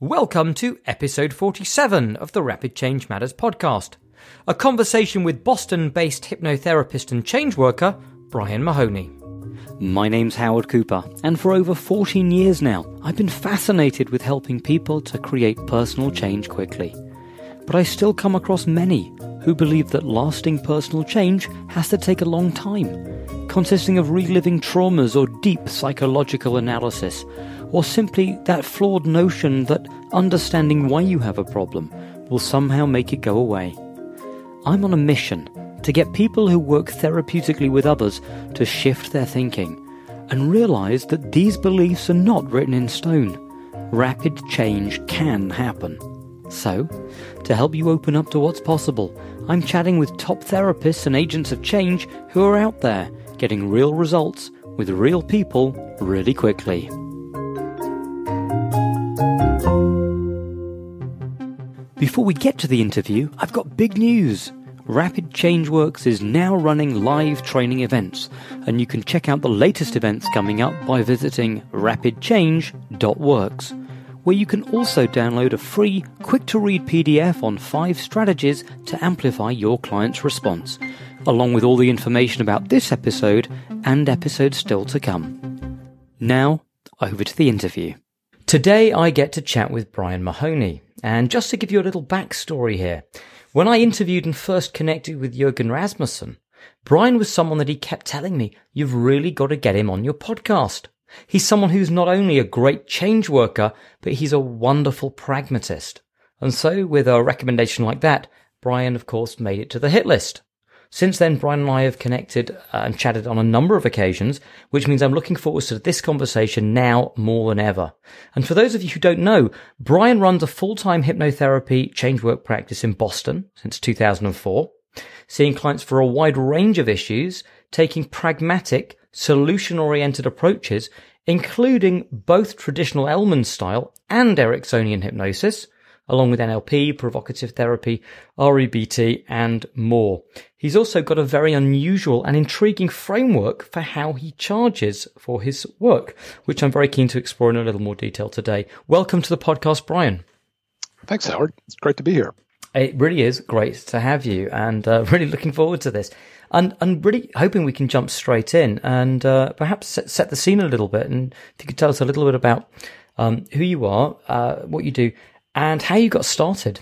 Welcome to episode 47 of the Rapid Change Matters podcast, a conversation with Boston based hypnotherapist and change worker Brian Mahoney. My name's Howard Cooper, and for over 14 years now, I've been fascinated with helping people to create personal change quickly. But I still come across many who believe that lasting personal change has to take a long time, consisting of reliving traumas or deep psychological analysis or simply that flawed notion that understanding why you have a problem will somehow make it go away. I'm on a mission to get people who work therapeutically with others to shift their thinking and realize that these beliefs are not written in stone. Rapid change can happen. So, to help you open up to what's possible, I'm chatting with top therapists and agents of change who are out there getting real results with real people really quickly. Before we get to the interview, I've got big news. Rapid Changeworks is now running live training events, and you can check out the latest events coming up by visiting rapidchange.works, where you can also download a free, quick to read PDF on five strategies to amplify your client's response, along with all the information about this episode and episodes still to come. Now, over to the interview. Today I get to chat with Brian Mahoney. And just to give you a little backstory here, when I interviewed and first connected with Jurgen Rasmussen, Brian was someone that he kept telling me, you've really got to get him on your podcast. He's someone who's not only a great change worker, but he's a wonderful pragmatist. And so with a recommendation like that, Brian, of course, made it to the hit list. Since then, Brian and I have connected uh, and chatted on a number of occasions, which means I'm looking forward to this conversation now more than ever. And for those of you who don't know, Brian runs a full-time hypnotherapy change work practice in Boston since 2004, seeing clients for a wide range of issues, taking pragmatic, solution-oriented approaches, including both traditional Elman style and Ericksonian hypnosis, along with NLP, provocative therapy, REBT, and more. He's also got a very unusual and intriguing framework for how he charges for his work, which I'm very keen to explore in a little more detail today. Welcome to the podcast, Brian. Thanks, Howard. It's great to be here. It really is great to have you and uh, really looking forward to this. And, and really hoping we can jump straight in and uh, perhaps set, set, the scene a little bit. And if you could tell us a little bit about um, who you are, uh, what you do, and how you got started.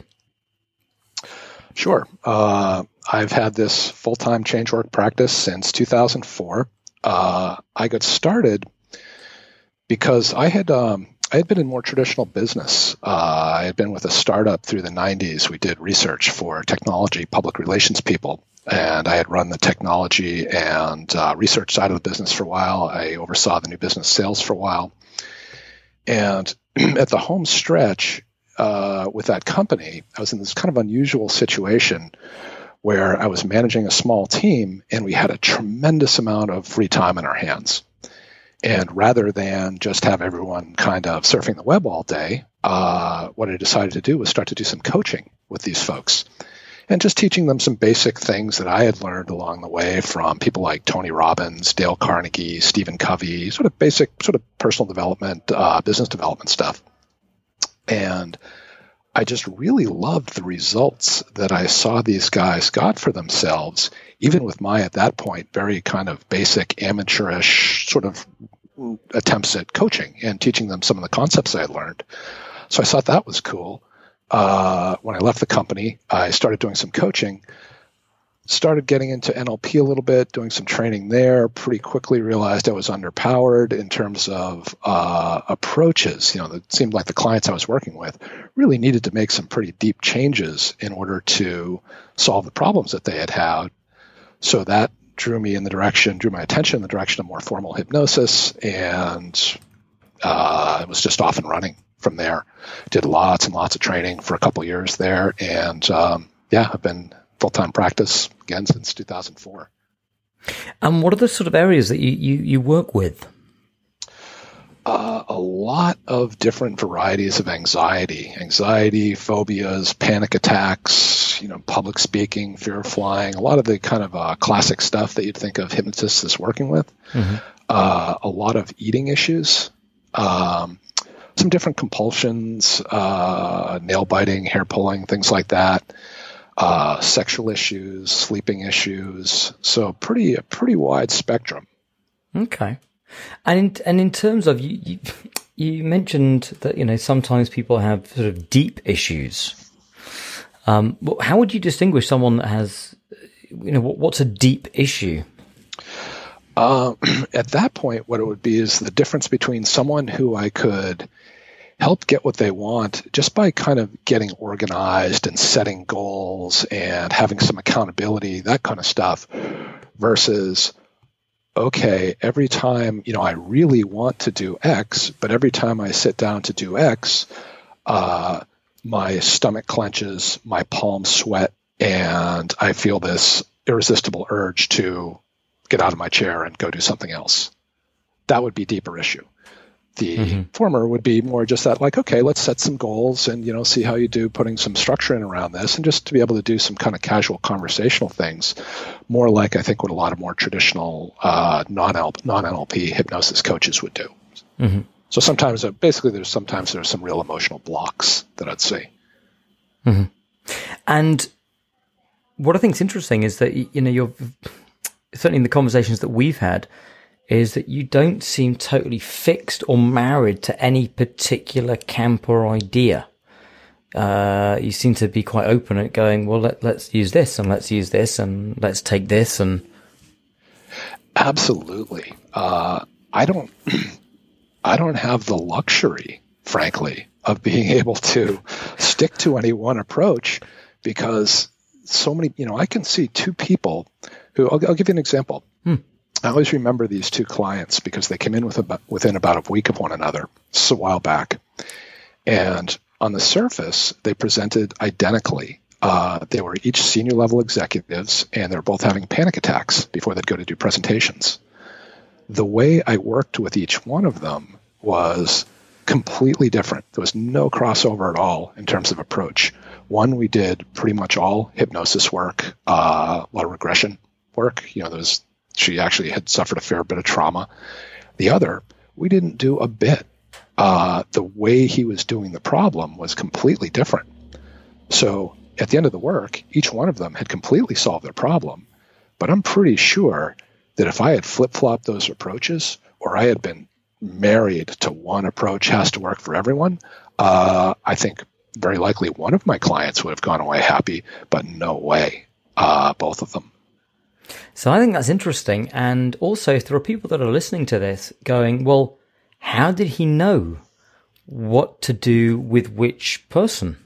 Sure. Uh, I've had this full time change work practice since 2004. Uh, I got started because I had um, I had been in more traditional business. Uh, I had been with a startup through the 90s. We did research for technology public relations people, and I had run the technology and uh, research side of the business for a while. I oversaw the new business sales for a while, and at the home stretch, uh, with that company, I was in this kind of unusual situation where I was managing a small team and we had a tremendous amount of free time in our hands. And rather than just have everyone kind of surfing the web all day, uh, what I decided to do was start to do some coaching with these folks and just teaching them some basic things that I had learned along the way from people like Tony Robbins, Dale Carnegie, Stephen Covey, sort of basic sort of personal development, uh, business development stuff. And I just really loved the results that I saw these guys got for themselves, even with my, at that point, very kind of basic amateurish sort of attempts at coaching and teaching them some of the concepts I had learned. So I thought that was cool. Uh, when I left the company, I started doing some coaching started getting into NLP a little bit, doing some training there. Pretty quickly realized I was underpowered in terms of uh, approaches. You know, it seemed like the clients I was working with really needed to make some pretty deep changes in order to solve the problems that they had had. So that drew me in the direction, drew my attention in the direction of more formal hypnosis, and uh, it was just off and running from there. Did lots and lots of training for a couple years there, and um, yeah, I've been full time practice again since 2004. And what are the sort of areas that you, you, you work with? Uh, a lot of different varieties of anxiety, anxiety, phobias, panic attacks, you know, public speaking, fear of flying, a lot of the kind of uh, classic stuff that you'd think of hypnotists as working with. Mm-hmm. Uh, a lot of eating issues, um, some different compulsions, uh, nail biting, hair pulling, things like that. Uh, sexual issues, sleeping issues. So pretty a pretty wide spectrum. Okay, and in, and in terms of you, you, you mentioned that you know sometimes people have sort of deep issues. Um, how would you distinguish someone that has, you know, what, what's a deep issue? Uh, at that point, what it would be is the difference between someone who I could help get what they want just by kind of getting organized and setting goals and having some accountability, that kind of stuff, versus, okay, every time, you know, I really want to do X, but every time I sit down to do X, uh, my stomach clenches, my palms sweat, and I feel this irresistible urge to get out of my chair and go do something else. That would be deeper issue. The mm-hmm. former would be more just that, like, okay, let's set some goals and you know see how you do putting some structure in around this, and just to be able to do some kind of casual conversational things, more like I think what a lot of more traditional uh, non NLP hypnosis coaches would do. Mm-hmm. So sometimes, uh, basically, there's sometimes there's some real emotional blocks that I'd see. Mm-hmm. And what I think is interesting is that you know you're certainly in the conversations that we've had is that you don't seem totally fixed or married to any particular camp or idea. Uh, you seem to be quite open at going, well, let, let's use this and let's use this and let's take this and. Absolutely. Uh, I don't, I don't have the luxury, frankly, of being able to stick to any one approach because so many, you know, I can see two people who, I'll, I'll give you an example. Hmm. I always remember these two clients because they came in with about, within about a week of one another. It's a while back. And on the surface, they presented identically. Uh, they were each senior level executives, and they were both having panic attacks before they'd go to do presentations. The way I worked with each one of them was completely different. There was no crossover at all in terms of approach. One, we did pretty much all hypnosis work, uh, a lot of regression work. You know, was she actually had suffered a fair bit of trauma. The other, we didn't do a bit. Uh, the way he was doing the problem was completely different. So at the end of the work, each one of them had completely solved their problem. But I'm pretty sure that if I had flip flopped those approaches, or I had been married to one approach has to work for everyone, uh, I think very likely one of my clients would have gone away happy, but no way, uh, both of them. So I think that's interesting. And also, if there are people that are listening to this going, well, how did he know what to do with which person?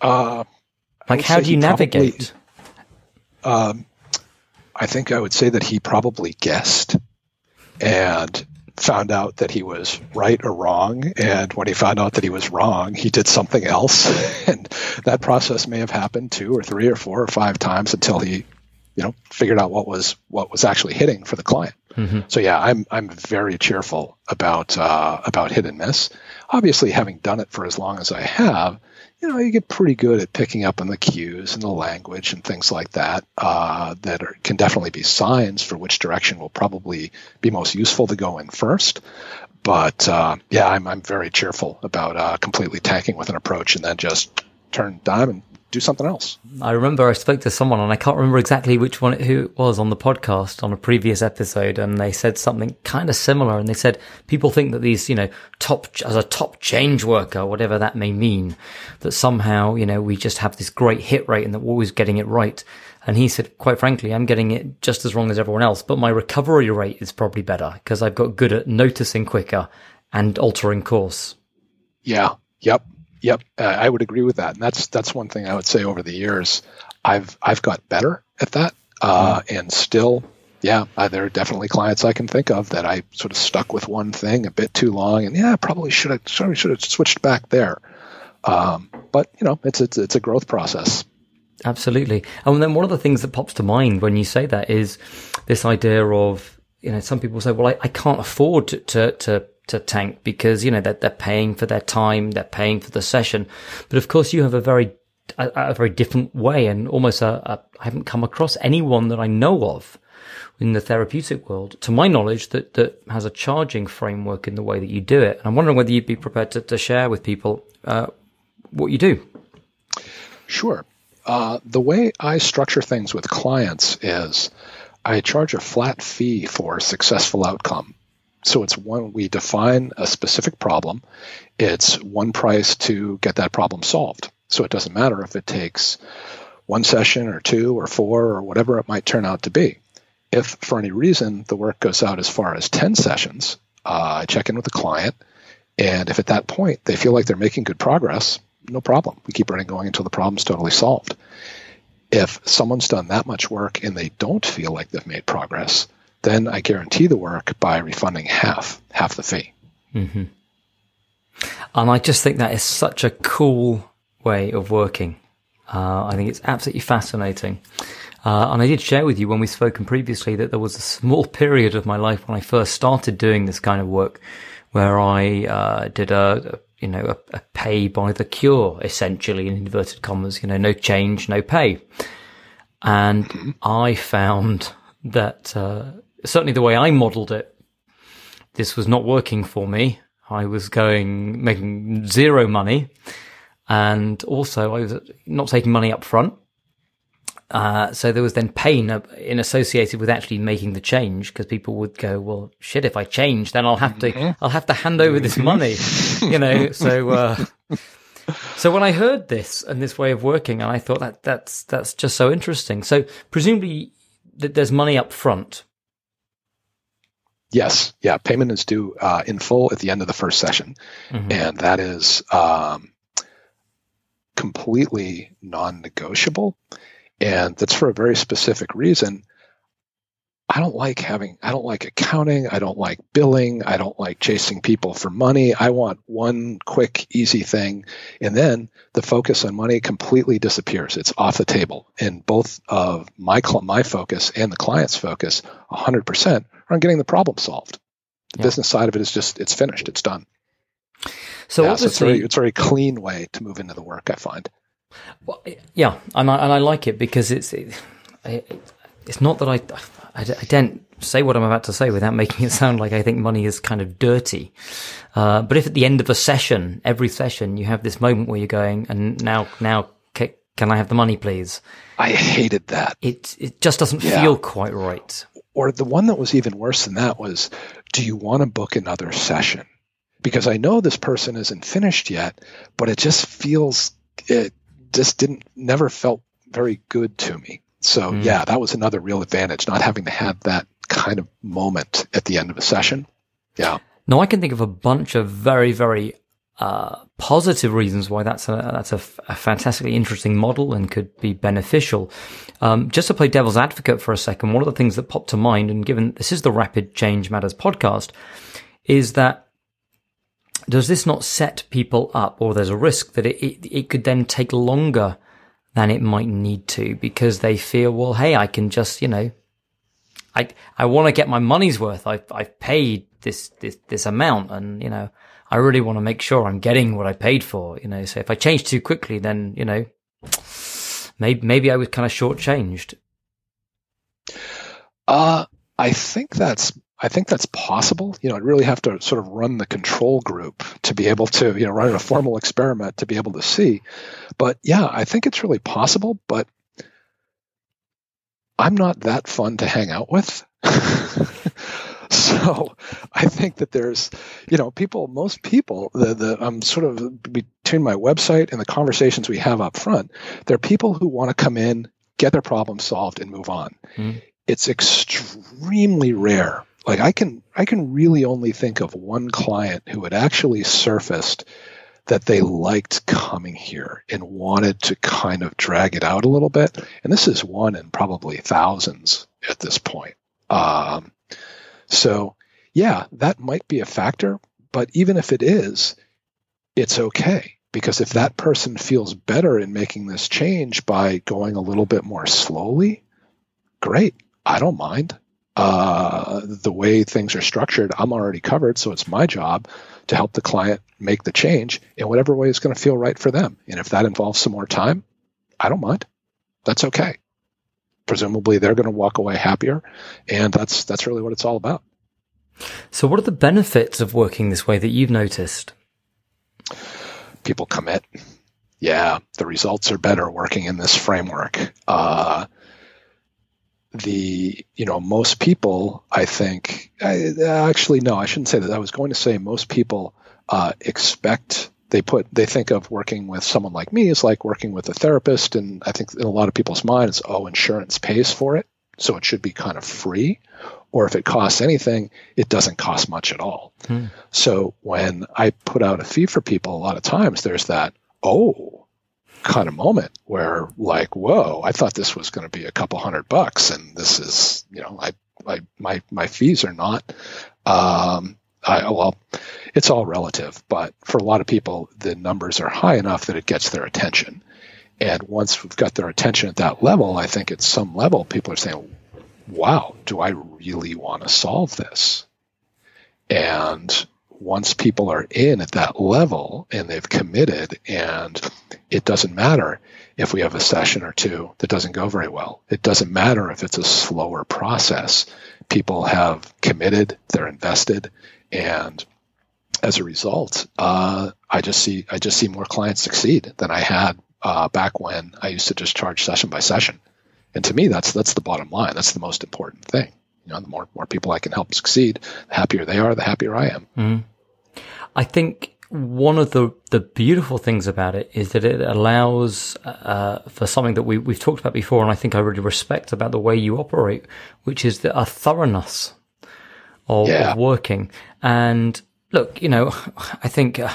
Uh, like, how do you navigate? Probably, um, I think I would say that he probably guessed and found out that he was right or wrong. And when he found out that he was wrong, he did something else. and that process may have happened two or three or four or five times until he, you know, figured out what was what was actually hitting for the client. Mm-hmm. So yeah, I'm I'm very cheerful about uh, about hit and miss. Obviously, having done it for as long as I have, you know, you get pretty good at picking up on the cues and the language and things like that uh, that are, can definitely be signs for which direction will probably be most useful to go in first. But uh, yeah, I'm, I'm very cheerful about uh, completely tanking with an approach and then just turn dime and do something else. I remember I spoke to someone and I can't remember exactly which one who it was on the podcast on a previous episode and they said something kind of similar and they said people think that these, you know, top as a top change worker, whatever that may mean, that somehow, you know, we just have this great hit rate and that we're always getting it right. And he said, quite frankly, I'm getting it just as wrong as everyone else, but my recovery rate is probably better because I've got good at noticing quicker and altering course. Yeah. Yep. Yep, uh, I would agree with that, and that's that's one thing I would say over the years. I've I've got better at that, uh, mm. and still, yeah, uh, there are definitely clients I can think of that I sort of stuck with one thing a bit too long, and yeah, probably should have sorry should have switched back there. Um, but you know, it's it's it's a growth process. Absolutely, and then one of the things that pops to mind when you say that is this idea of you know some people say, well, I, I can't afford to, to, to to tank because you know that they're, they're paying for their time, they're paying for the session. But of course, you have a very a, a very different way, and almost a, a I haven't come across anyone that I know of in the therapeutic world, to my knowledge, that, that has a charging framework in the way that you do it. And I'm wondering whether you'd be prepared to, to share with people uh, what you do. Sure. Uh, the way I structure things with clients is I charge a flat fee for successful outcome. So it's one, we define a specific problem. It's one price to get that problem solved. So it doesn't matter if it takes one session or two or four or whatever it might turn out to be. If for any reason the work goes out as far as 10 sessions, uh, I check in with the client. And if at that point they feel like they're making good progress, no problem. We keep running going until the problem's totally solved. If someone's done that much work and they don't feel like they've made progress, then I guarantee the work by refunding half, half the fee. Mm-hmm. And I just think that is such a cool way of working. Uh, I think it's absolutely fascinating. Uh, and I did share with you when we've spoken previously that there was a small period of my life when I first started doing this kind of work where I uh, did a, you know, a, a, pay by the cure, essentially, in inverted commas, you know, no change, no pay. And I found that uh, certainly the way I modeled it, this was not working for me. I was going, making zero money. And also I was not taking money up front. Uh, so there was then pain in associated with actually making the change because people would go, well, shit, if I change, then I'll have to, mm-hmm. I'll have to hand over this money, you know, so, uh, so when I heard this and this way of working, and I thought that that's, that's just so interesting. So presumably that there's money up front Yes, yeah, payment is due uh, in full at the end of the first session, mm-hmm. and that is um, completely non-negotiable, and that's for a very specific reason. I don't like having, I don't like accounting. I don't like billing. I don't like chasing people for money. I want one quick, easy thing. And then the focus on money completely disappears. It's off the table. And both of my, my focus and the client's focus, 100%, are on getting the problem solved. The yeah. business side of it is just, it's finished. It's done. So, yeah, so it's, very, it's a very clean way to move into the work, I find. Well, yeah, and I, and I like it because it's, it, it's not that I, I, I don't say what I'm about to say without making it sound like I think money is kind of dirty. Uh, but if at the end of a session, every session, you have this moment where you're going, and now, now, can I have the money, please? I hated that. It it just doesn't yeah. feel quite right. Or the one that was even worse than that was, do you want to book another session? Because I know this person isn't finished yet, but it just feels it just didn't never felt very good to me. So mm. yeah, that was another real advantage, not having to have that kind of moment at the end of a session. Yeah. No, I can think of a bunch of very, very uh, positive reasons why that's a that's a, fantastically interesting model and could be beneficial. Um, just to play devil's advocate for a second, one of the things that popped to mind, and given this is the Rapid Change Matters podcast, is that does this not set people up, or there's a risk that it, it, it could then take longer than it might need to because they feel, well, hey, I can just, you know, I, I want to get my money's worth. I've, I've paid this, this, this amount and, you know, I really want to make sure I'm getting what I paid for, you know, so if I change too quickly, then, you know, maybe, maybe I was kind of shortchanged. Uh, I think that's I think that's possible. You know, I'd really have to sort of run the control group to be able to, you know, run a formal experiment to be able to see. But yeah, I think it's really possible, but I'm not that fun to hang out with. so I think that there's, you know, people, most people, the, the, I'm sort of between my website and the conversations we have up front, there are people who want to come in, get their problem solved, and move on. Mm. It's extremely rare like I can I can really only think of one client who had actually surfaced that they liked coming here and wanted to kind of drag it out a little bit. And this is one in probably thousands at this point. Um, so, yeah, that might be a factor. But even if it is, it's okay. Because if that person feels better in making this change by going a little bit more slowly, great. I don't mind uh, the way things are structured, I'm already covered. So it's my job to help the client make the change in whatever way is going to feel right for them. And if that involves some more time, I don't mind. That's okay. Presumably they're going to walk away happier, and that's that's really what it's all about. So, what are the benefits of working this way that you've noticed? People commit. Yeah, the results are better working in this framework. Uh, the you know most people, I think, I, actually no, I shouldn't say that. I was going to say most people uh, expect they put they think of working with someone like me as like working with a therapist, and I think in a lot of people's minds, oh, insurance pays for it, so it should be kind of free or if it costs anything, it doesn't cost much at all. Hmm. So when I put out a fee for people, a lot of times there's that, oh, kind of moment where like, whoa, I thought this was going to be a couple hundred bucks, and this is, you know, I, I my my fees are not. Um, I, well, it's all relative, but for a lot of people, the numbers are high enough that it gets their attention. And once we've got their attention at that level, I think at some level, people are saying, wow, do I really want to solve this? And once people are in at that level and they've committed, and it doesn't matter if we have a session or two that doesn't go very well, it doesn't matter if it's a slower process. People have committed, they're invested, and as a result, uh, I just see I just see more clients succeed than I had uh, back when I used to just charge session by session. And to me, that's that's the bottom line. That's the most important thing. You know, the more more people I can help succeed, the happier they are, the happier I am. Mm. I think one of the the beautiful things about it is that it allows uh, for something that we we've talked about before, and I think I really respect about the way you operate, which is the a thoroughness of, yeah. of working. And look, you know, I think. Uh,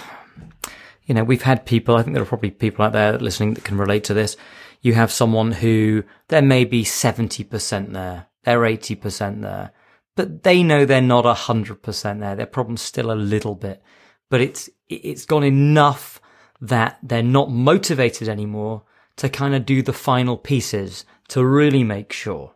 you know, we've had people, I think there are probably people out there listening that can relate to this you have someone who there may be 70% there, they're 80% there, but they know they're not 100% there. Their problem's still a little bit, but it's, it's gone enough that they're not motivated anymore to kind of do the final pieces to really make sure.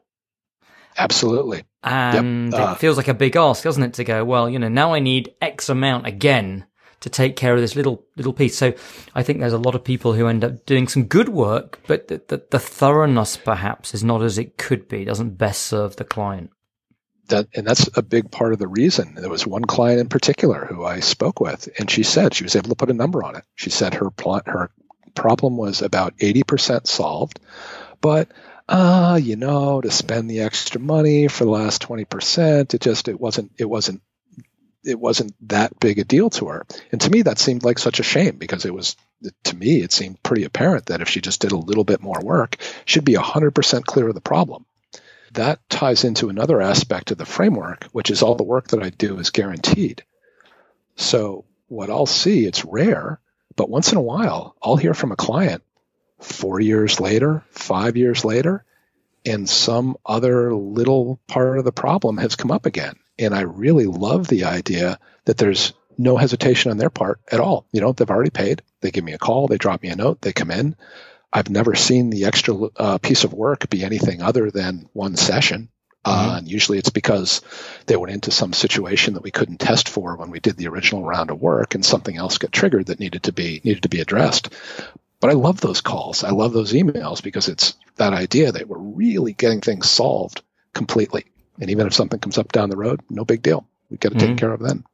Absolutely. And yep. uh, it feels like a big ask, doesn't it? To go, well, you know, now I need X amount again to take care of this little little piece. So I think there's a lot of people who end up doing some good work, but the, the, the thoroughness perhaps is not as it could be. It doesn't best serve the client. That, and that's a big part of the reason. There was one client in particular who I spoke with, and she said she was able to put a number on it. She said her plot, her problem was about 80% solved, but uh, you know, to spend the extra money for the last 20%, it just, it wasn't, it wasn't it wasn't that big a deal to her. And to me, that seemed like such a shame because it was, to me, it seemed pretty apparent that if she just did a little bit more work, she'd be 100% clear of the problem. That ties into another aspect of the framework, which is all the work that I do is guaranteed. So what I'll see, it's rare, but once in a while, I'll hear from a client four years later, five years later, and some other little part of the problem has come up again. And I really love the idea that there's no hesitation on their part at all. You know, they've already paid. They give me a call, they drop me a note, they come in. I've never seen the extra uh, piece of work be anything other than one session. Uh, mm-hmm. and usually it's because they went into some situation that we couldn't test for when we did the original round of work and something else got triggered that needed to be needed to be addressed. But I love those calls. I love those emails because it's that idea that we're really getting things solved completely. And even if something comes up down the road, no big deal. We've got to mm-hmm. take care of then.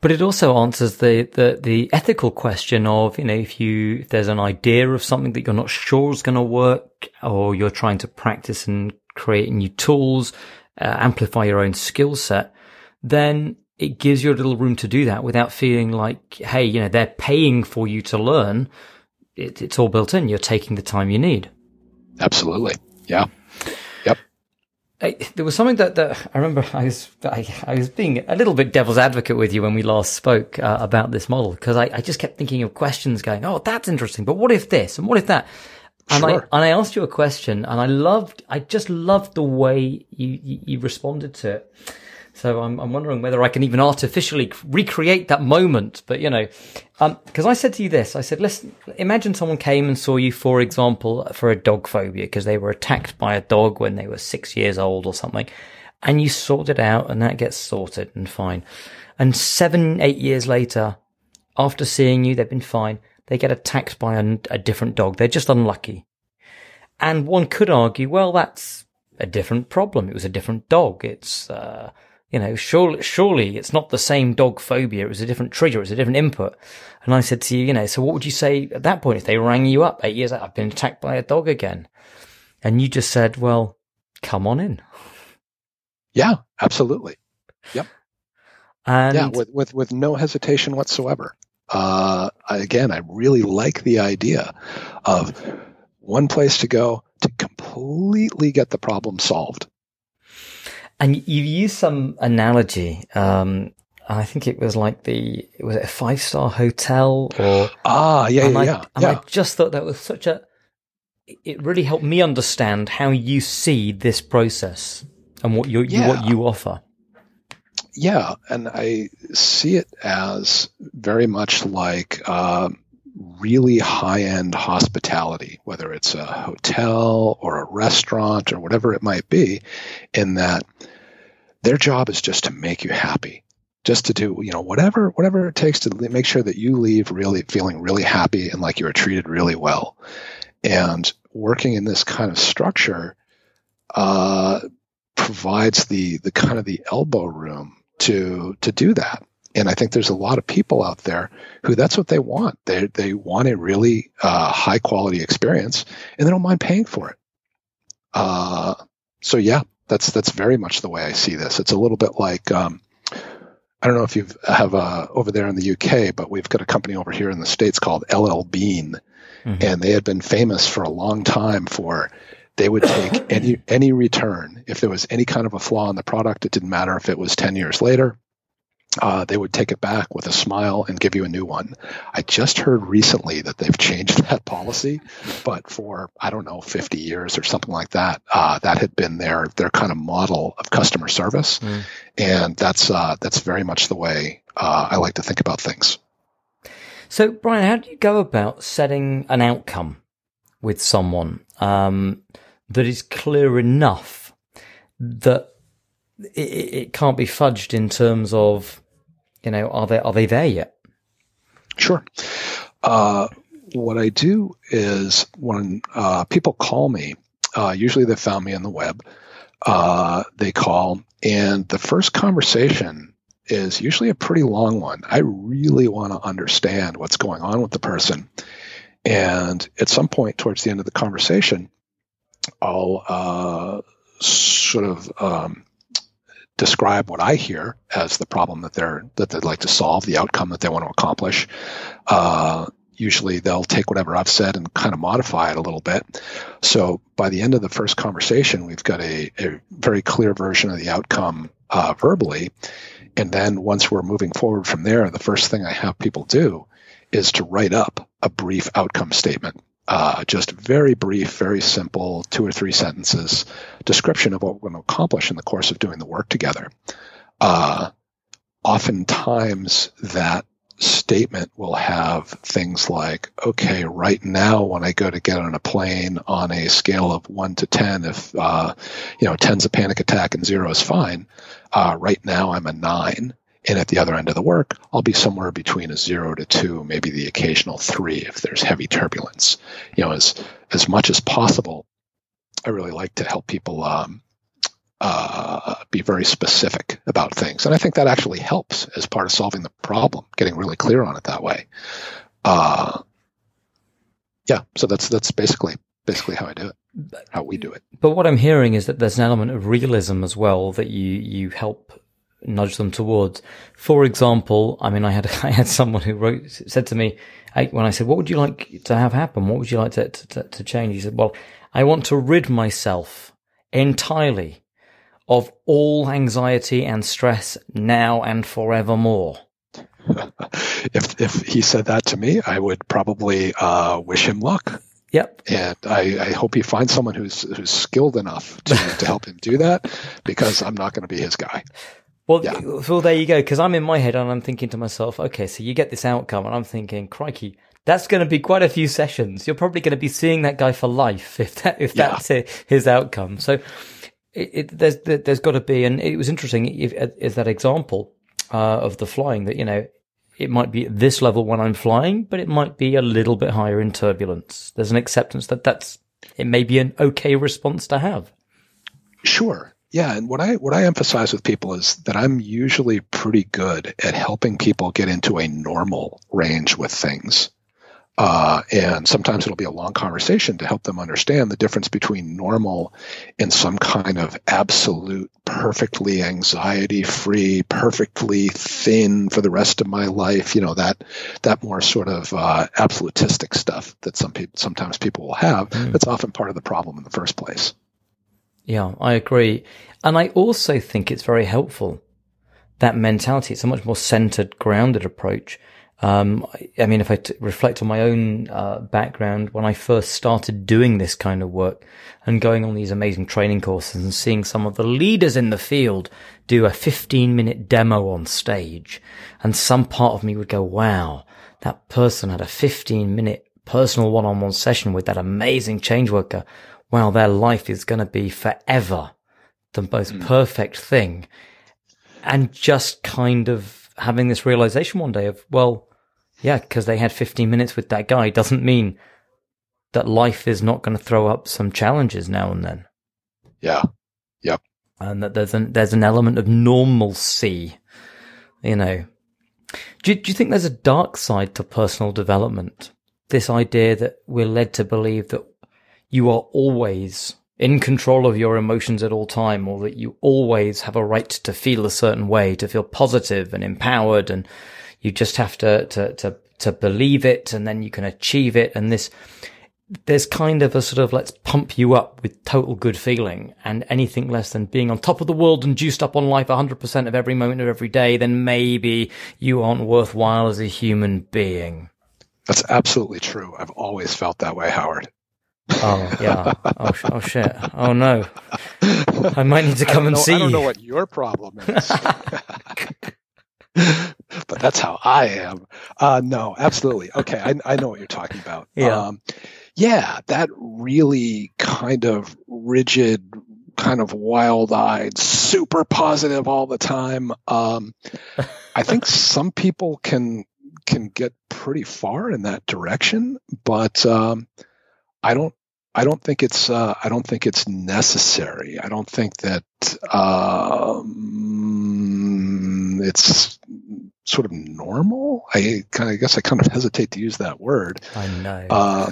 But it also answers the, the, the ethical question of, you know, if you, if there's an idea of something that you're not sure is going to work or you're trying to practice and create new tools, uh, amplify your own skill set, then it gives you a little room to do that without feeling like, hey, you know, they're paying for you to learn. It, it's all built in. You're taking the time you need. Absolutely. Yeah. I, there was something that, that I remember I was I, I, was being a little bit devil's advocate with you when we last spoke uh, about this model because I, I, just kept thinking of questions going oh that's interesting but what if this and what if that and sure. I and I asked you a question and I loved I just loved the way you you, you responded to it so I'm, I'm wondering whether I can even artificially recreate that moment. But you know, because um, I said to you this, I said, listen, imagine someone came and saw you, for example, for a dog phobia because they were attacked by a dog when they were six years old or something, and you sorted out, and that gets sorted and fine. And seven, eight years later, after seeing you, they've been fine. They get attacked by a, a different dog. They're just unlucky. and one could argue, well, that's a different problem. It was a different dog. It's, uh, you know, surely, surely it's not the same dog phobia. It was a different trigger. It was a different input. And I said to you, you know, so what would you say at that point if they rang you up eight years out? I've been attacked by a dog again. And you just said, well, come on in. Yeah, absolutely. Yep. And yeah, with, with, with no hesitation whatsoever. Uh, again, I really like the idea of one place to go to completely get the problem solved. And you use some analogy. Um, I think it was like the it was it a five star hotel or ah yeah and yeah I, yeah, and yeah. I just thought that was such a it really helped me understand how you see this process and what you, you what you offer. Yeah, and I see it as very much like uh, really high end hospitality, whether it's a hotel or a restaurant or whatever it might be, in that their job is just to make you happy. Just to do, you know, whatever whatever it takes to make sure that you leave really feeling really happy and like you were treated really well. And working in this kind of structure uh, provides the the kind of the elbow room to to do that. And I think there's a lot of people out there who that's what they want. They they want a really uh, high quality experience, and they don't mind paying for it. Uh, so yeah, that's that's very much the way I see this. It's a little bit like um, I don't know if you have uh, over there in the UK, but we've got a company over here in the states called LL Bean, Mhm. and they had been famous for a long time for they would take any any return if there was any kind of a flaw in the product. It didn't matter if it was ten years later. Uh, they would take it back with a smile and give you a new one. I just heard recently that they've changed that policy, but for I don't know, 50 years or something like that, uh, that had been their their kind of model of customer service, Mm. and that's uh, that's very much the way uh, I like to think about things. So, Brian, how do you go about setting an outcome with someone um, that is clear enough that it, it it can't be fudged in terms of, you know, are they are they there yet? Sure. Uh, what I do is when uh, people call me, uh, usually they found me on the web. Uh, they call, and the first conversation is usually a pretty long one. I really want to understand what's going on with the person. And at some point towards the end of the conversation, I'll uh, sort of um, describe what I hear as the problem that they're that they'd like to solve, the outcome that they want to accomplish. Uh, usually, they'll take whatever I've said and kind of modify it a little bit. So by the end of the first conversation, we've got a, a very clear version of the outcome uh, verbally, and then once we're moving forward from there, the first thing I have people do is to write up a brief outcome statement. Uh, just very brief, very simple, two or three sentences description of what we're going to accomplish in the course of doing the work together. Uh, oftentimes, that statement will have things like, okay, right now, when I go to get on a plane on a scale of one to 10, if, uh, you know, 10's a panic attack and zero is fine, uh, right now I'm a nine. And at the other end of the work, I'll be somewhere between a zero to two, maybe the occasional three if there's heavy turbulence. You know, as as much as possible, I really like to help people um, uh, be very specific about things, and I think that actually helps as part of solving the problem, getting really clear on it that way. Uh, yeah, so that's that's basically basically how I do it, how we do it. But what I'm hearing is that there's an element of realism as well that you you help nudge them towards. For example, I mean, I had I had someone who wrote said to me I, when I said, "What would you like to have happen? What would you like to, to to change?" He said, "Well, I want to rid myself entirely of all anxiety and stress now and forevermore." if if he said that to me, I would probably uh, wish him luck. Yep. and I, I hope he finds someone who's who's skilled enough to, to help him do that because I'm not going to be his guy. Well, Yeah. well, there you go. Because I'm in my head and I'm thinking to myself, okay, so you get this outcome, and I'm thinking, crikey, that's going to be quite a few sessions. You're probably going to be seeing that guy for life if that if Yeah. that's hi- his outcome. So it, it, there's there- there's got to be, and it was interesting. If, is that example uh, of the flying that you know it might be at this level when I'm flying, but it might be a little bit higher in turbulence. There's an acceptance that that's it may be an okay response to have. Sure. Yeah, and what I what I emphasize with people is that I'm usually pretty good at helping people get into a normal range with things. Uh, and sometimes it'll be a long conversation to help them understand the difference between normal and some kind of absolute, perfectly anxiety free, perfectly thin for the rest of my life. You know, that, that more sort of, uh, absolutistic stuff that some people, sometimes people will have. Mm. That's often part of the problem in the first place. Yeah, I agree. And I also think it's very helpful. That mentality. It's a much more centered, grounded approach um, I mean, if I t- reflect on my own uh, background, when I first started doing this kind of work and going on these amazing training courses and seeing some of the leaders in the field do a 15 minute demo on stage, and some part of me would go, wow, that person had a 15 minute personal one on one session with that amazing change worker. Wow, their life is going to be forever the most mm. perfect thing. And just kind of having this realization one day of, well, yeah, because they had 15 minutes with that guy doesn't mean that life is not going to throw up some challenges now and then. Yeah. Yep. And that there's an there's an element of normalcy, you know. Do, do you think there's a dark side to personal development? This idea that we're led to believe that you are always in control of your emotions at all time or that you always have a right to feel a certain way, to feel positive and empowered and you just have to, to, to, to believe it and then you can achieve it. And this, there's kind of a sort of let's pump you up with total good feeling and anything less than being on top of the world and juiced up on life 100% of every moment of every day, then maybe you aren't worthwhile as a human being. That's absolutely true. I've always felt that way, Howard. Oh yeah. Oh, oh shit. Oh no. I might need to come and know, see. I don't know what your problem is. but that's how I am. Uh, no, absolutely. Okay, I, I, know what you're talking about. Yeah. Um, yeah, that really kind of rigid, kind of wild-eyed, super positive all the time. Um, I think some people can can get pretty far in that direction, but um, I don't. I don't think it's. Uh, I don't think it's necessary. I don't think that um, it's sort of normal. I kind of I guess I kind of hesitate to use that word. I know. Uh,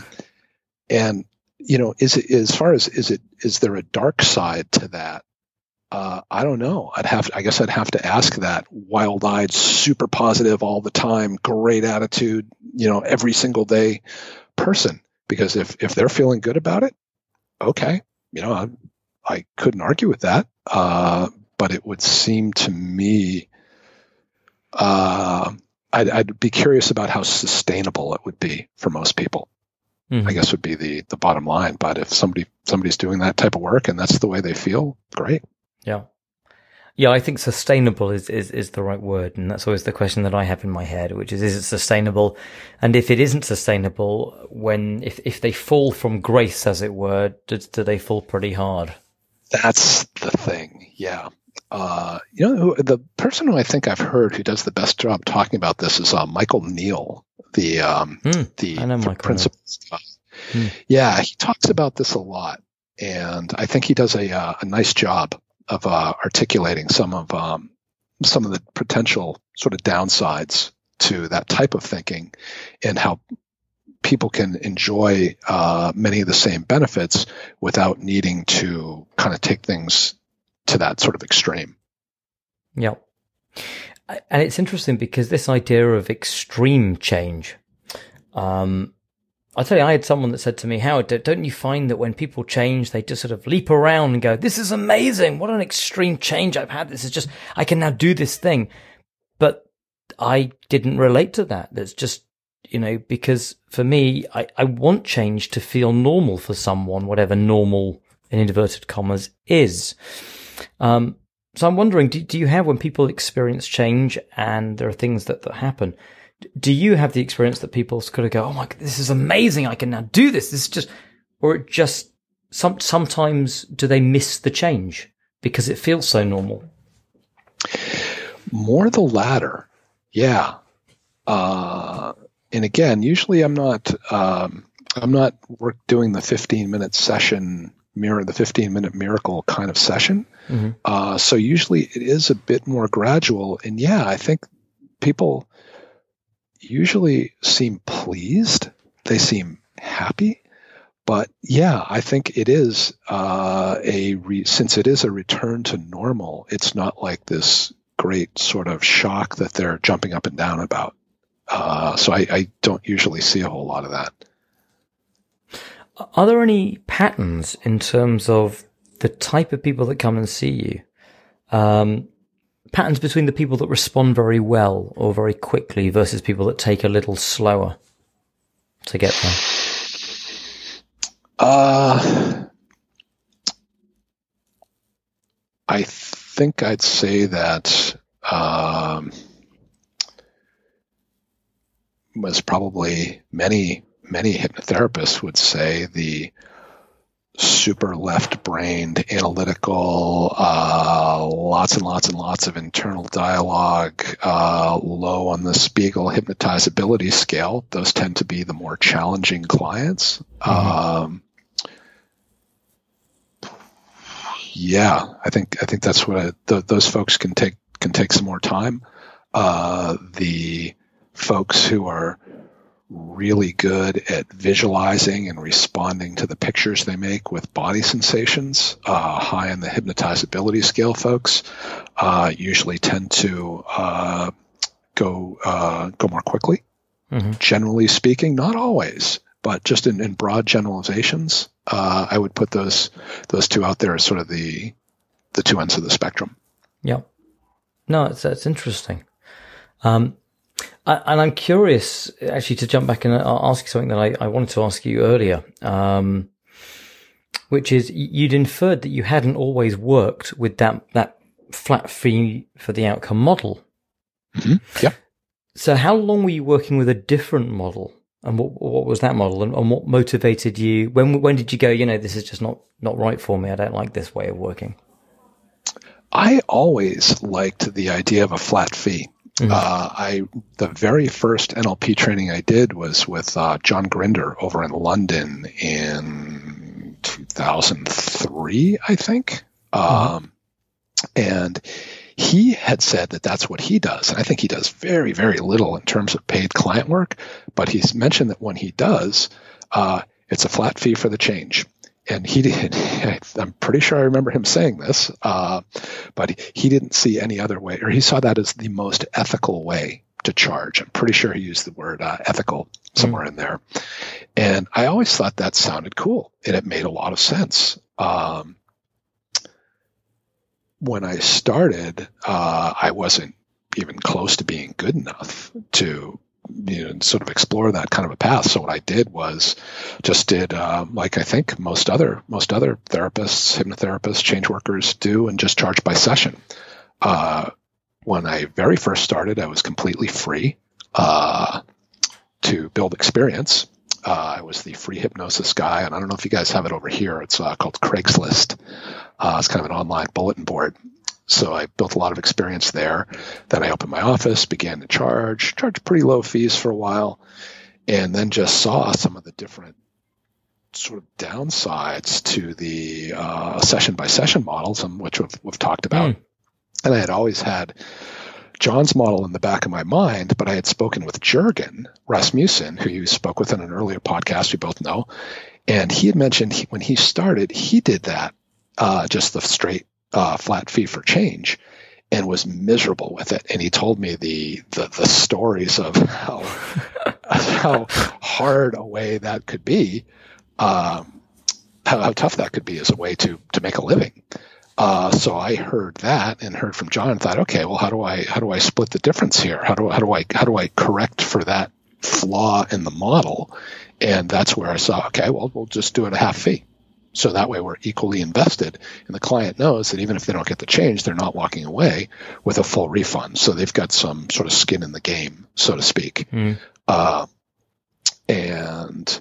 and you know, is it as far as is it is there a dark side to that? Uh, I don't know. I'd have. I guess I'd have to ask that wild-eyed, super positive all the time, great attitude, you know, every single day person. Because if if they're feeling good about it, okay, you know, I, I couldn't argue with that. Uh, but it would seem to me uh, I'd, I'd, be curious about how sustainable it would be for most people. Mm-hmm. I guess would be the the bottom line. But if somebody somebody's doing that type of work and that's the way they feel, great. Yeah. Yeah, I think sustainable is, is, is the right word. And that's always the question that I have in my head, which is, is it sustainable? And if it isn't sustainable, when, if, if they fall from grace, as it were, do, do they fall pretty hard? That's the thing. Yeah uh, you know, the person who I think I've heard who does the best job talking about this is uh, Michael Neill, the um, mm, the, the principal. Mm. Yeah, he talks about this a lot, and I think he does a uh, a nice job of uh, articulating some of um, some of the potential sort of downsides to that type of thinking, and how people can enjoy uh, many of the same benefits without needing to kind of take things to that sort of extreme. Yeah. And it's interesting because this idea of extreme change, um, I'll tell you, I had someone that said to me, Howard, don't you find that when people change, they just sort of leap around and go, this is amazing. What an extreme change I've had. This is just, I can now do this thing. But I didn't relate to that. That's just, you know, because for me, I, I want change to feel normal for someone, whatever normal in inverted commas is. Um, so I'm wondering, do, do you have when people experience change and there are things that, that happen? Do you have the experience that people sort of go, "Oh my, god, this is amazing! I can now do this." This is just, or it just some sometimes do they miss the change because it feels so normal? More the latter, yeah. Uh, and again, usually I'm not um, I'm not work doing the 15 minute session mirror the 15 minute miracle kind of session. Mm-hmm. Uh, so usually it is a bit more gradual. And yeah, I think people usually seem pleased. They seem happy. But yeah, I think it is uh, a re- since it is a return to normal. It's not like this great sort of shock that they're jumping up and down about. Uh, so I, I don't usually see a whole lot of that. Are there any patterns in terms of the type of people that come and see you? Um, patterns between the people that respond very well or very quickly versus people that take a little slower to get there? Uh, I think I'd say that um, was probably many many hypnotherapists would say the super left brained, analytical, uh, lots and lots and lots of internal dialogue, uh, low on the Spiegel hypnotizability scale. Those tend to be the more challenging clients. Mm-hmm. Um, yeah, I think I think that's what I, th- those folks can take can take some more time. Uh, the folks who are really good at visualizing and responding to the pictures they make with body sensations. Uh, high in the hypnotizability scale, folks uh, usually tend to uh, go uh, go more quickly. Mm-hmm. Generally speaking, not always, but just in, in broad generalizations, uh, I would put those those two out there as sort of the the two ends of the spectrum. Yeah, no, it's that's interesting. Um, and I'm curious, actually, to jump back and ask you something that I, I wanted to ask you earlier, um, which is you'd inferred that you hadn't always worked with that that flat fee for the outcome model. Mm-hmm. Yeah. So, how long were you working with a different model, and what what was that model, and, and what motivated you? When when did you go? You know, this is just not not right for me. I don't like this way of working. I always liked the idea of a flat fee. Mm-hmm. Uh, I the very first NLP training I did was with uh, John Grinder over in London in 2003, I think. Mm-hmm. Um, and he had said that that's what he does. And I think he does very, very little in terms of paid client work. But he's mentioned that when he does, uh, it's a flat fee for the change and he did. I'm pretty sure I remember him saying this, uh, but he didn't see any other way, or he saw that as the most ethical way to charge. I'm pretty sure he used the word uh, ethical somewhere mm. in there, and I always thought that sounded cool, and it made a lot of sense. Um, when I started, uh, I wasn't even close to being good enough to you know, sort of explore that kind of a path. So what I did was just did uh, like I think most other most other therapists, hypnotherapists, change workers do, and just charge by session. Uh, when I very first started, I was completely free uh, to build experience. Uh, I was the free hypnosis guy, and I don't know if you guys have it over here. It's uh, called Craigslist. Uh, it's kind of an online bulletin board so I built a lot of experience there. Then I opened my office, began to charge, charged pretty low fees for a while, and then just saw some of the different sort of downsides to the uh, session by session models, which we've, we've talked about. Mm. And I had always had John's model in the back of my mind, but I had spoken with Jurgen Rasmussen, who you spoke with in an earlier podcast we both know. And he had mentioned he, when he started, he did that, uh, just the straight uh, flat fee for change and was miserable with it. And he told me the the, the stories of how how hard a way that could be, um, how, how, tough that could be as a way to to make a living. Uh, so I heard that and heard from John and thought, okay, well, how do I how do I split the difference here? How do how do I how do I correct for that flaw in the model? And that's where I saw, okay, well, we'll just do it a half fee. So that way we're equally invested. And the client knows that even if they don't get the change, they're not walking away with a full refund. So they've got some sort of skin in the game, so to speak. Mm. Uh, and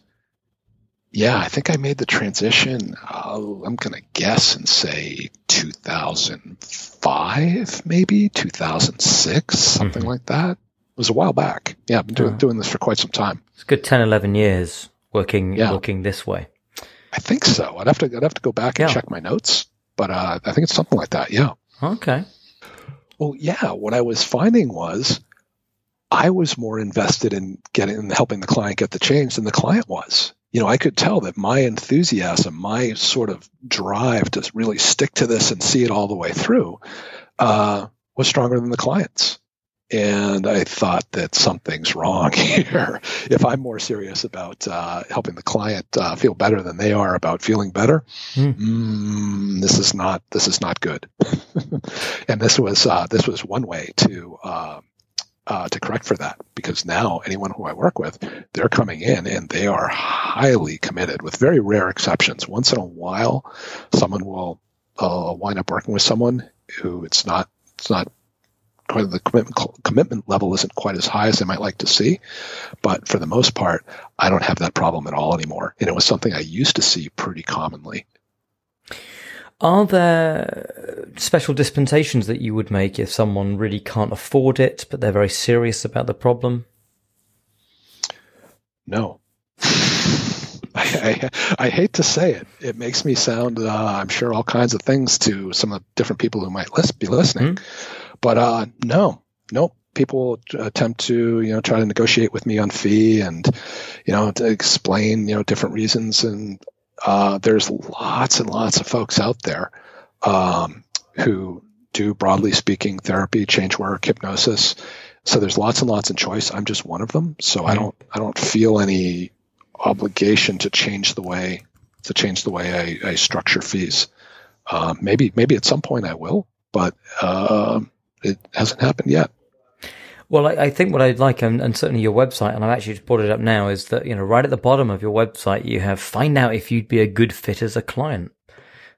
yeah, I think I made the transition. Uh, I'm going to guess and say 2005, maybe 2006, something mm-hmm. like that. It was a while back. Yeah, I've been doing, doing this for quite some time. It's good 10, 11 years working yeah. working this way. I think so. I'd have to I'd have to go back and yeah. check my notes, but uh, I think it's something like that. Yeah. Okay. Well, yeah. What I was finding was I was more invested in getting in helping the client get the change than the client was. You know, I could tell that my enthusiasm, my sort of drive to really stick to this and see it all the way through, uh, was stronger than the client's. And I thought that something's wrong here. if I'm more serious about uh, helping the client uh, feel better than they are about feeling better, mm. Mm, this is not this is not good. and this was uh, this was one way to um, uh, to correct for that because now anyone who I work with, they're coming in and they are highly committed with very rare exceptions. Once in a while, someone will uh, wind up working with someone who it's not, it's not quite the commitment, commitment level isn't quite as high as they might like to see. But for the most part, I don't have that problem at all anymore. And it was something I used to see pretty commonly. Are there special dispensations that you would make if someone really can't afford it, but they're very serious about the problem? No. I, I, I, hate to say it. It makes me sound, uh, I'm sure, all kinds of things to some of the different people who might list, be listening. Mm-hmm. But uh, no, no. People attempt to, you know, try to negotiate with me on fee and, you know, to explain, you know, different reasons. And uh, there's lots and lots of folks out there um, who do, broadly speaking, therapy, change work, hypnosis. So there's lots and lots of choice. I'm just one of them. So mm-hmm. I don't I don't feel any obligation to change the way to change the way I, I structure fees. Uh, maybe maybe at some point I will, but uh, it hasn't happened yet. Well, I, I, think what I'd like, and, and, certainly your website, and I've actually just brought it up now, is that, you know, right at the bottom of your website, you have find out if you'd be a good fit as a client.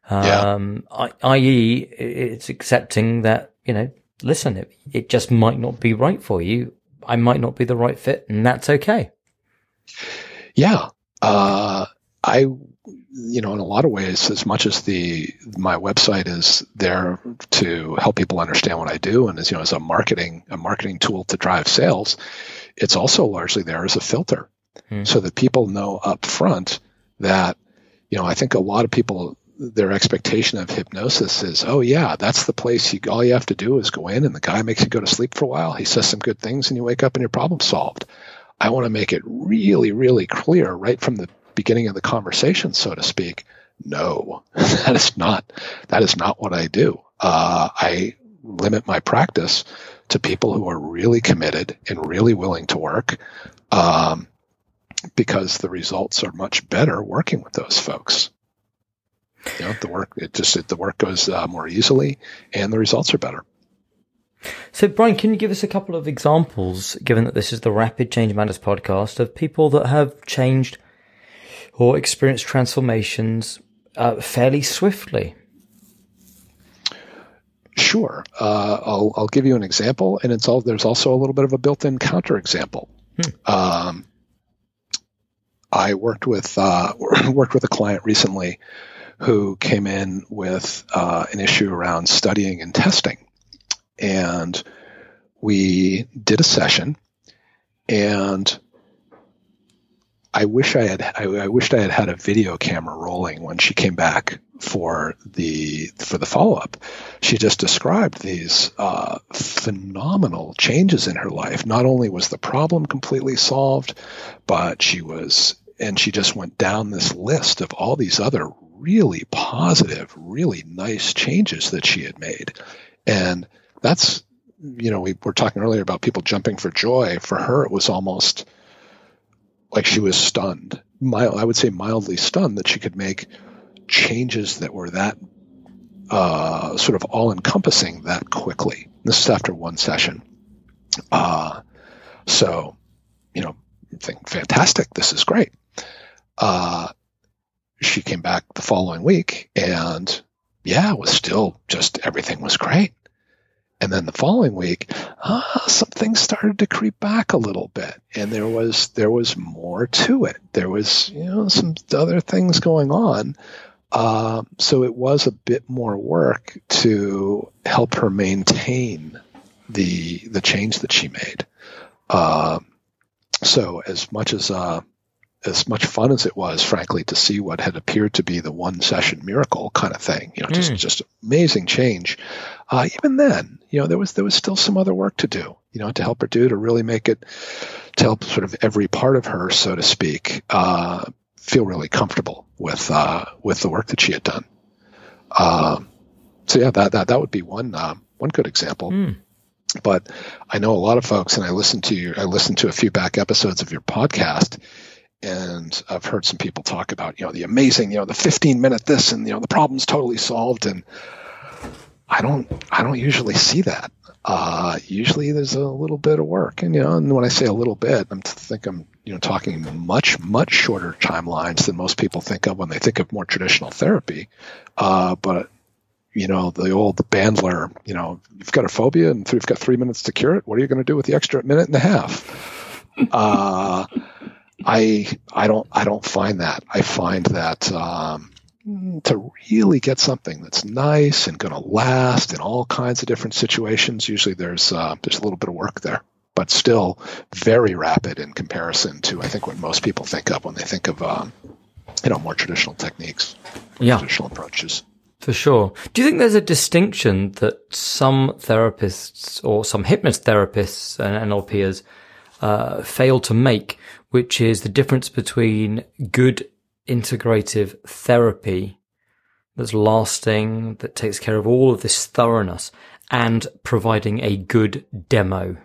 Um, yeah. i.e., it's accepting that, you know, listen, it, it just might not be right for you. I might not be the right fit, and that's okay. Yeah. Uh, I you know, in a lot of ways, as much as the my website is there to help people understand what I do, and as you know, as a marketing a marketing tool to drive sales, it's also largely there as a filter, hmm. so that people know up front that, you know, I think a lot of people their expectation of hypnosis is, oh yeah, that's the place you all you have to do is go in, and the guy makes you go to sleep for a while. He says some good things, and you wake up and your problem solved. I want to make it really, really clear right from the beginning of the conversation, so to speak. No, that is not that is not what I do. Uh, I limit my practice to people who are really committed and really willing to work, um, because the results are much better working with those folks. You know, the work it just it, the work goes uh, more easily, and the results are better. So, Brian, can you give us a couple of examples, given that this is the Rapid Change Matters podcast, of people that have changed or experience transformations uh, fairly swiftly? Sure. Uh, I'll, I'll give you an example, and it's all, there's also a little bit of a built-in counterexample. Hmm. Um, I worked with uh, worked with a client recently who came in with uh, an issue around studying and testing, and we did a session, and I wish I had I, I, wished I had had a video camera rolling when she came back for the for the follow up. She just described these uh, phenomenal changes in her life. Not only was the problem completely solved, but she was and she just went down this list of all these other really positive, really nice changes that she had made. And that's you know we were talking earlier about people jumping for joy. For her, it was almost like she was stunned. Mild, I would say mildly stunned that she could make changes that were that uh, sort of all encompassing that quickly. This is after one session. Uh, so, you know, think fantastic. This is great. Uh, she came back the following week and yeah, was still just everything was great. And then the following week, uh, some things started to creep back a little bit, and there was there was more to it. There was you know some other things going on, uh, so it was a bit more work to help her maintain the the change that she made. Uh, so as much as uh, as much fun as it was, frankly, to see what had appeared to be the one session miracle kind of thing, you know, just mm. just amazing change. Uh, even then, you know, there was there was still some other work to do, you know, to help her do to really make it to help sort of every part of her, so to speak, uh, feel really comfortable with uh, with the work that she had done. Um, so yeah, that that that would be one uh, one good example. Mm. But I know a lot of folks, and I listened to you. I listened to a few back episodes of your podcast, and I've heard some people talk about you know the amazing you know the 15 minute this and you know the problem's totally solved, and I don't I don't usually see that. Uh, usually there's a little bit of work, and you know, and when I say a little bit, I'm think I'm you know talking much much shorter timelines than most people think of when they think of more traditional therapy. Uh, but you know, the old Bandler, you know, you've got a phobia and you've got three minutes to cure it. What are you going to do with the extra minute and a half? Uh, I I don't I don't find that. I find that um, to really get something that's nice and going to last in all kinds of different situations, usually there's uh, there's a little bit of work there, but still very rapid in comparison to I think what most people think of when they think of um, you know more traditional techniques, yeah. traditional approaches. For sure. Do you think there's a distinction that some therapists or some hypnotherapists and NLPers uh, fail to make, which is the difference between good integrative therapy that's lasting, that takes care of all of this thoroughness, and providing a good demo?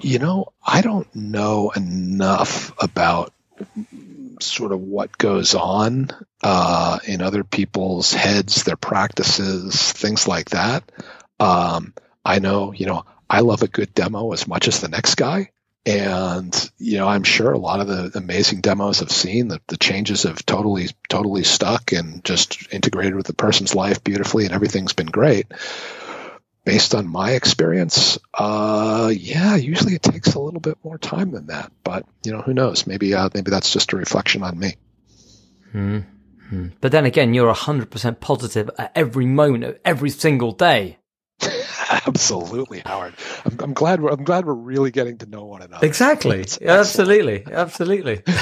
You know, I don't know enough about sort of what goes on uh, in other people's heads, their practices, things like that. Um, I know, you know, I love a good demo as much as the next guy. And, you know, I'm sure a lot of the amazing demos I've seen, the, the changes have totally, totally stuck and just integrated with the person's life beautifully and everything's been great based on my experience, uh, yeah, usually it takes a little bit more time than that. But you know, who knows? Maybe uh, maybe that's just a reflection on me. Mm-hmm. But then again, you're hundred percent positive at every moment of every single day. Absolutely, Howard. I'm, I'm, glad we're I'm glad we're really getting to know one another. Exactly. Absolutely. Absolutely.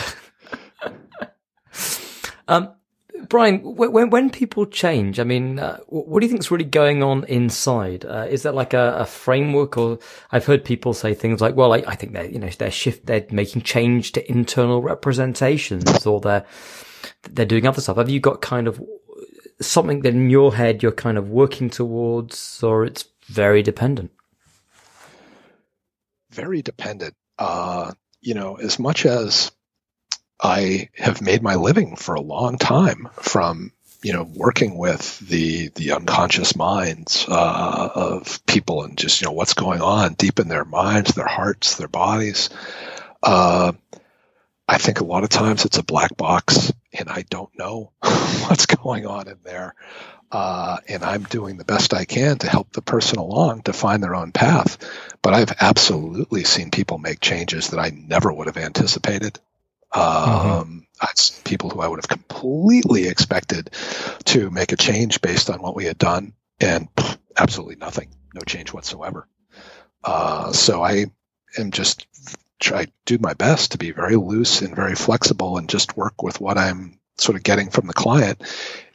um, Brian, when when people change, I mean, uh, what do you think is really going on inside? Uh, is that like a, a, framework, or I've heard people say things like, "Well, I, I think they're you know they're shift, they're making change to internal representations, or they're they're doing other stuff." Have you got kind of something that in your head you're kind of working towards, or it's very dependent? Very dependent. Uh, you know, as much as I have made my living for a long time from you know working with the the unconscious minds uh, of people and just you know what's going on deep in their minds, their hearts, their bodies. Uh, I think a lot of times it's a black box, and I don't know what's going on in there. Uh, and I'm doing the best I can to help the person along to find their own path. But I've absolutely seen people make changes that I never would have anticipated. Mm-hmm. Um, mm-hmm. people who I would have completely expected to make a change based on what we had done, and pff, absolutely nothing, no change whatsoever. Uh, so I am just try do my best to be very loose and very flexible, and just work with what I'm sort of getting from the client,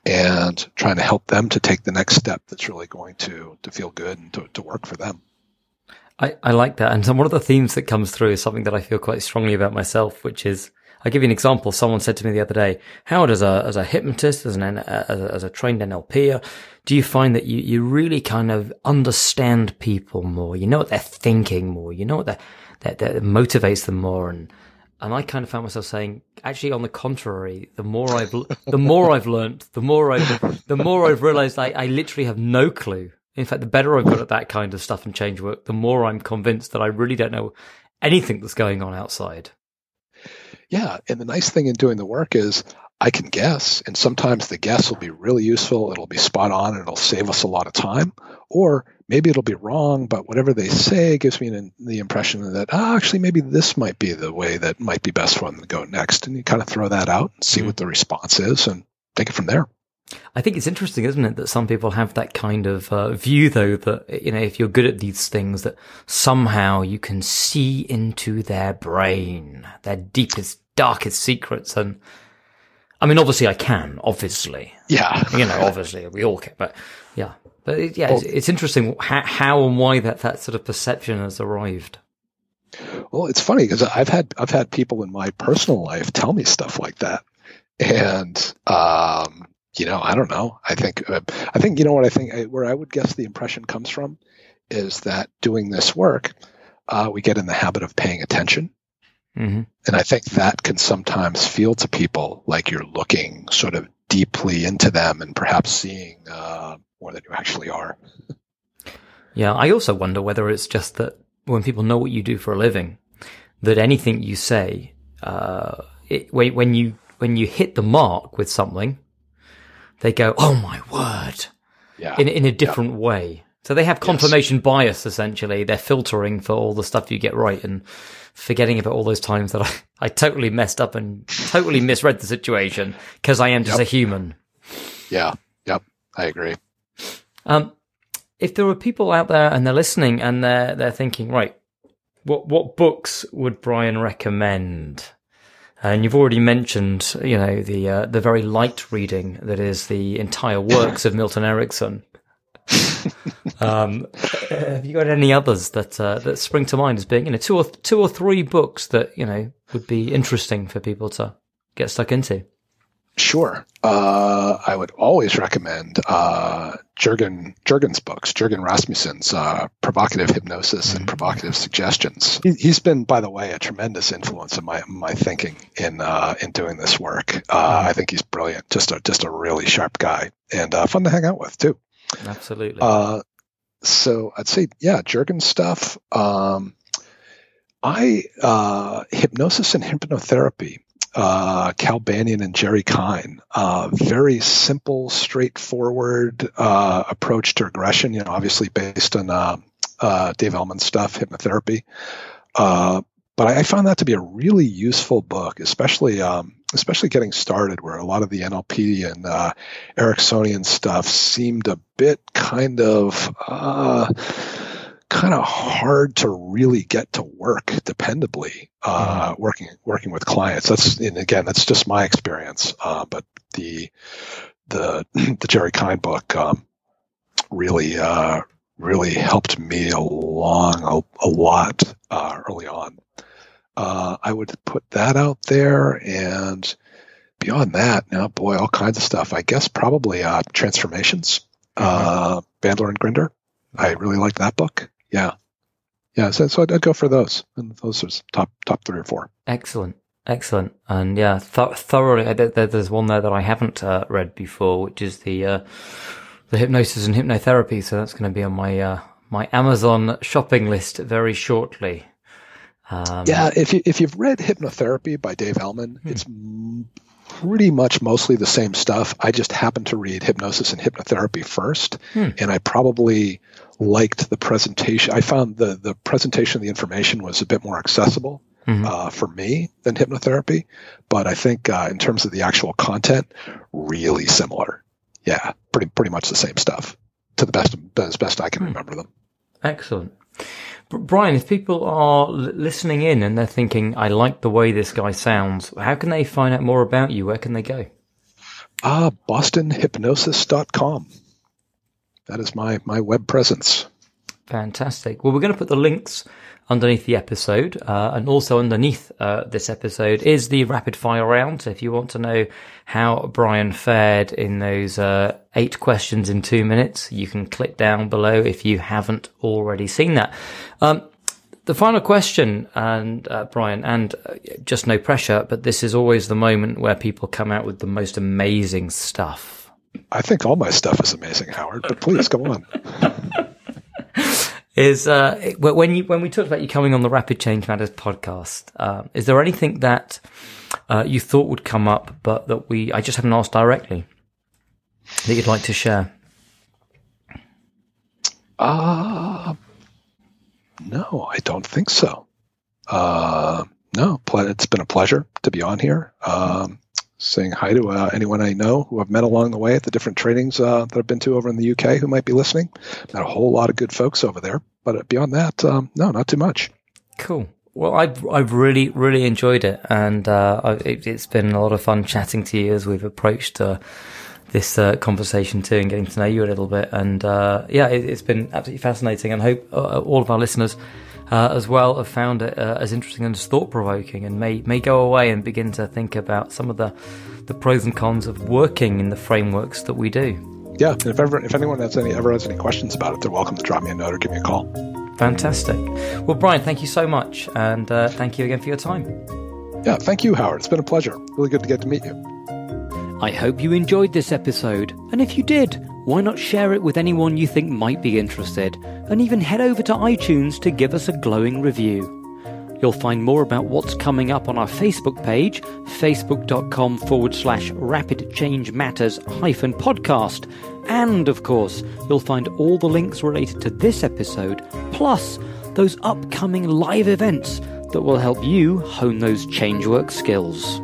and trying to help them to take the next step that's really going to to feel good and to, to work for them. I, I like that. And one of the themes that comes through is something that I feel quite strongly about myself, which is I'll give you an example. Someone said to me the other day, Howard, as a, as a hypnotist, as an, as a, as a trained NLP, do you find that you, you really kind of understand people more? You know what they're thinking more. You know what that, that, that motivates them more. And, and I kind of found myself saying, actually, on the contrary, the more I've, the more I've learned, the more I've, the more I've realized I, I literally have no clue. In fact, the better I've got at that kind of stuff and change work, the more I'm convinced that I really don't know anything that's going on outside. Yeah. And the nice thing in doing the work is I can guess, and sometimes the guess will be really useful. It'll be spot on and it'll save us a lot of time. Or maybe it'll be wrong, but whatever they say gives me an, the impression that, oh, actually, maybe this might be the way that might be best for them to go next. And you kind of throw that out and see mm-hmm. what the response is and take it from there. I think it's interesting, isn't it, that some people have that kind of uh, view, though, that, you know, if you're good at these things, that somehow you can see into their brain, their deepest, darkest secrets. And I mean, obviously I can, obviously. Yeah. You know, obviously we all can, but yeah. But it, yeah, it's, it's, interesting how, how and why that, that sort of perception has arrived. Well, it's funny because I've had I've had people in my personal life tell me stuff like that, and um, you know, I don't know. I think, uh, I think, you know what I think, where I would guess the impression comes from is that doing this work, uh, we get in the habit of paying attention. Mm-hmm. And I think that can sometimes feel to people like you're looking sort of deeply into them and perhaps seeing uh, more than you actually are. yeah. I also wonder whether it's just that when people know what you do for a living, that anything you say, uh, it, when you, when you hit the mark with something, they go, "Oh my word!" Yeah. In in a different yeah. way. So they have confirmation yes. bias essentially. They're filtering for all the stuff you get right and forgetting about all those times that I, I totally messed up and totally misread the situation because I am just yep. a human. Yeah. Yep. I agree. Um, if there are people out there and they're listening and they're they're thinking, right, what what books would Brian recommend? And you've already mentioned, you know, the uh, the very light reading that is the entire works of Milton Erickson. um, have you got any others that uh, that spring to mind as being, you know, two or two or three books that you know would be interesting for people to get stuck into? Sure. Uh, I would always recommend uh, Jurgen Jurgen's books, Jurgen Rasmussen's uh, Provocative Hypnosis and mm-hmm. Provocative Suggestions. He, has been, by the way, a tremendous influence in my my thinking in uh, in doing this work. Uh, mm-hmm. I think he's brilliant, just a just a really sharp guy and uh, fun to hang out with too. Absolutely. so I'd say, yeah, Jurgen's stuff. Um, I hypnosis and hypnotherapy uh, Cal Banyan and Jerry Kein. Uh, very simple, straightforward uh, approach to regression. You know, obviously based on uh, uh, Dave Elman stuff, hypnotherapy. Uh, but I, I, found that to be a really useful book, especially um, especially getting started, where a lot of the NLP and Ericksonian stuff seemed a bit kind of kind of hard to really get to work dependably uh, mm-hmm. working working with clients. That's and again, that's just my experience. Uh, but the the the Jerry Kein book um, really uh, really helped me along a, a lot uh, early on. Uh, I would put that out there and. Beyond that, now boy, all kinds of stuff. I guess probably uh, Trance-formations, mm-hmm. Bandler and Grinder. I really like that book yeah, yeah. So, so I'd, I'd, go for those, and those are top top three or four. Excellent, excellent, and yeah, th- thoroughly. there's one there that I haven't uh, read before, which is the uh, the hypnosis and hypnotherapy. So that's going to be on my uh, my Amazon shopping list very shortly. Um, yeah, if you if you've read Hypnotherapy by Dave Elman, hmm. it's pretty much mostly the same stuff. I just happened to read Hypnosis and Hypnotherapy first, hmm. and I probably liked the presentation. I found the the presentation of the information was a bit more accessible mm-hmm. uh, for me than hypnotherapy, but I think uh, in terms of the actual content, really similar. Yeah, pretty pretty much the same stuff to the best as best I can hmm. remember them. Excellent. Brian, if people are listening in and they're thinking, I like the way this guy sounds, how can they find out more about you? Where can they go? Uh, bostonhypnosis.com that is my my web presence. Fantastic. Well, we're going to put the links underneath the episode, uh, and also underneath uh, this episode is the rapid fire round. So if you want to know how Brian fared in those uh, eight questions in two minutes, you can click down below if you haven't already seen that. Um, the final question, and uh, Brian, and uh, just no pressure, but this is always the moment where people come out with the most amazing stuff. I think all my stuff is amazing, Howard. But please go on. is uh, when you when we talked about you coming on the Rapid Change Matters podcast, uh, is there anything that uh, you thought would come up, but that we I just haven't asked directly that you'd like to share? Uh no, I don't think so. Uh, no, it's been a pleasure to be on here. Um, saying hi to uh, anyone I know who I've met along the way at the different trainings uh, that I've been to over in the UK who might be listening. Met a whole lot of good folks over there, but beyond that, um, no, not too much. Cool. Well, I've I've really really enjoyed it, and uh, it, has been a lot of fun chatting to you as we've approached uh, this uh, conversation too, and getting to know you a little bit. And uh, yeah, it, has been absolutely fascinating, and hope all of our listeners. Uh, as well, have found it as interesting and as thought provoking, and may may go away and begin to think about some of the the pros and cons of working in the frameworks that we do. Yeah, and if ever if anyone has any ever has any questions about it, they're welcome to drop me a note or give me a call. Fantastic. Well, Brian, thank you so much. And uh, thank you again for your time. Yeah, thank you, Howard. It's been a pleasure. Really good to get to meet you. I hope you enjoyed this episode. And if you did, why not share it with anyone you think might be interested? And even head over to iTunes to give us a glowing review. You'll find more about what's coming up on our Facebook page, facebook.com forward slash rapid change matters hyphen podcast. And of course, you'll find all the links related to this episode, plus those upcoming live events that will help you hone those change work skills.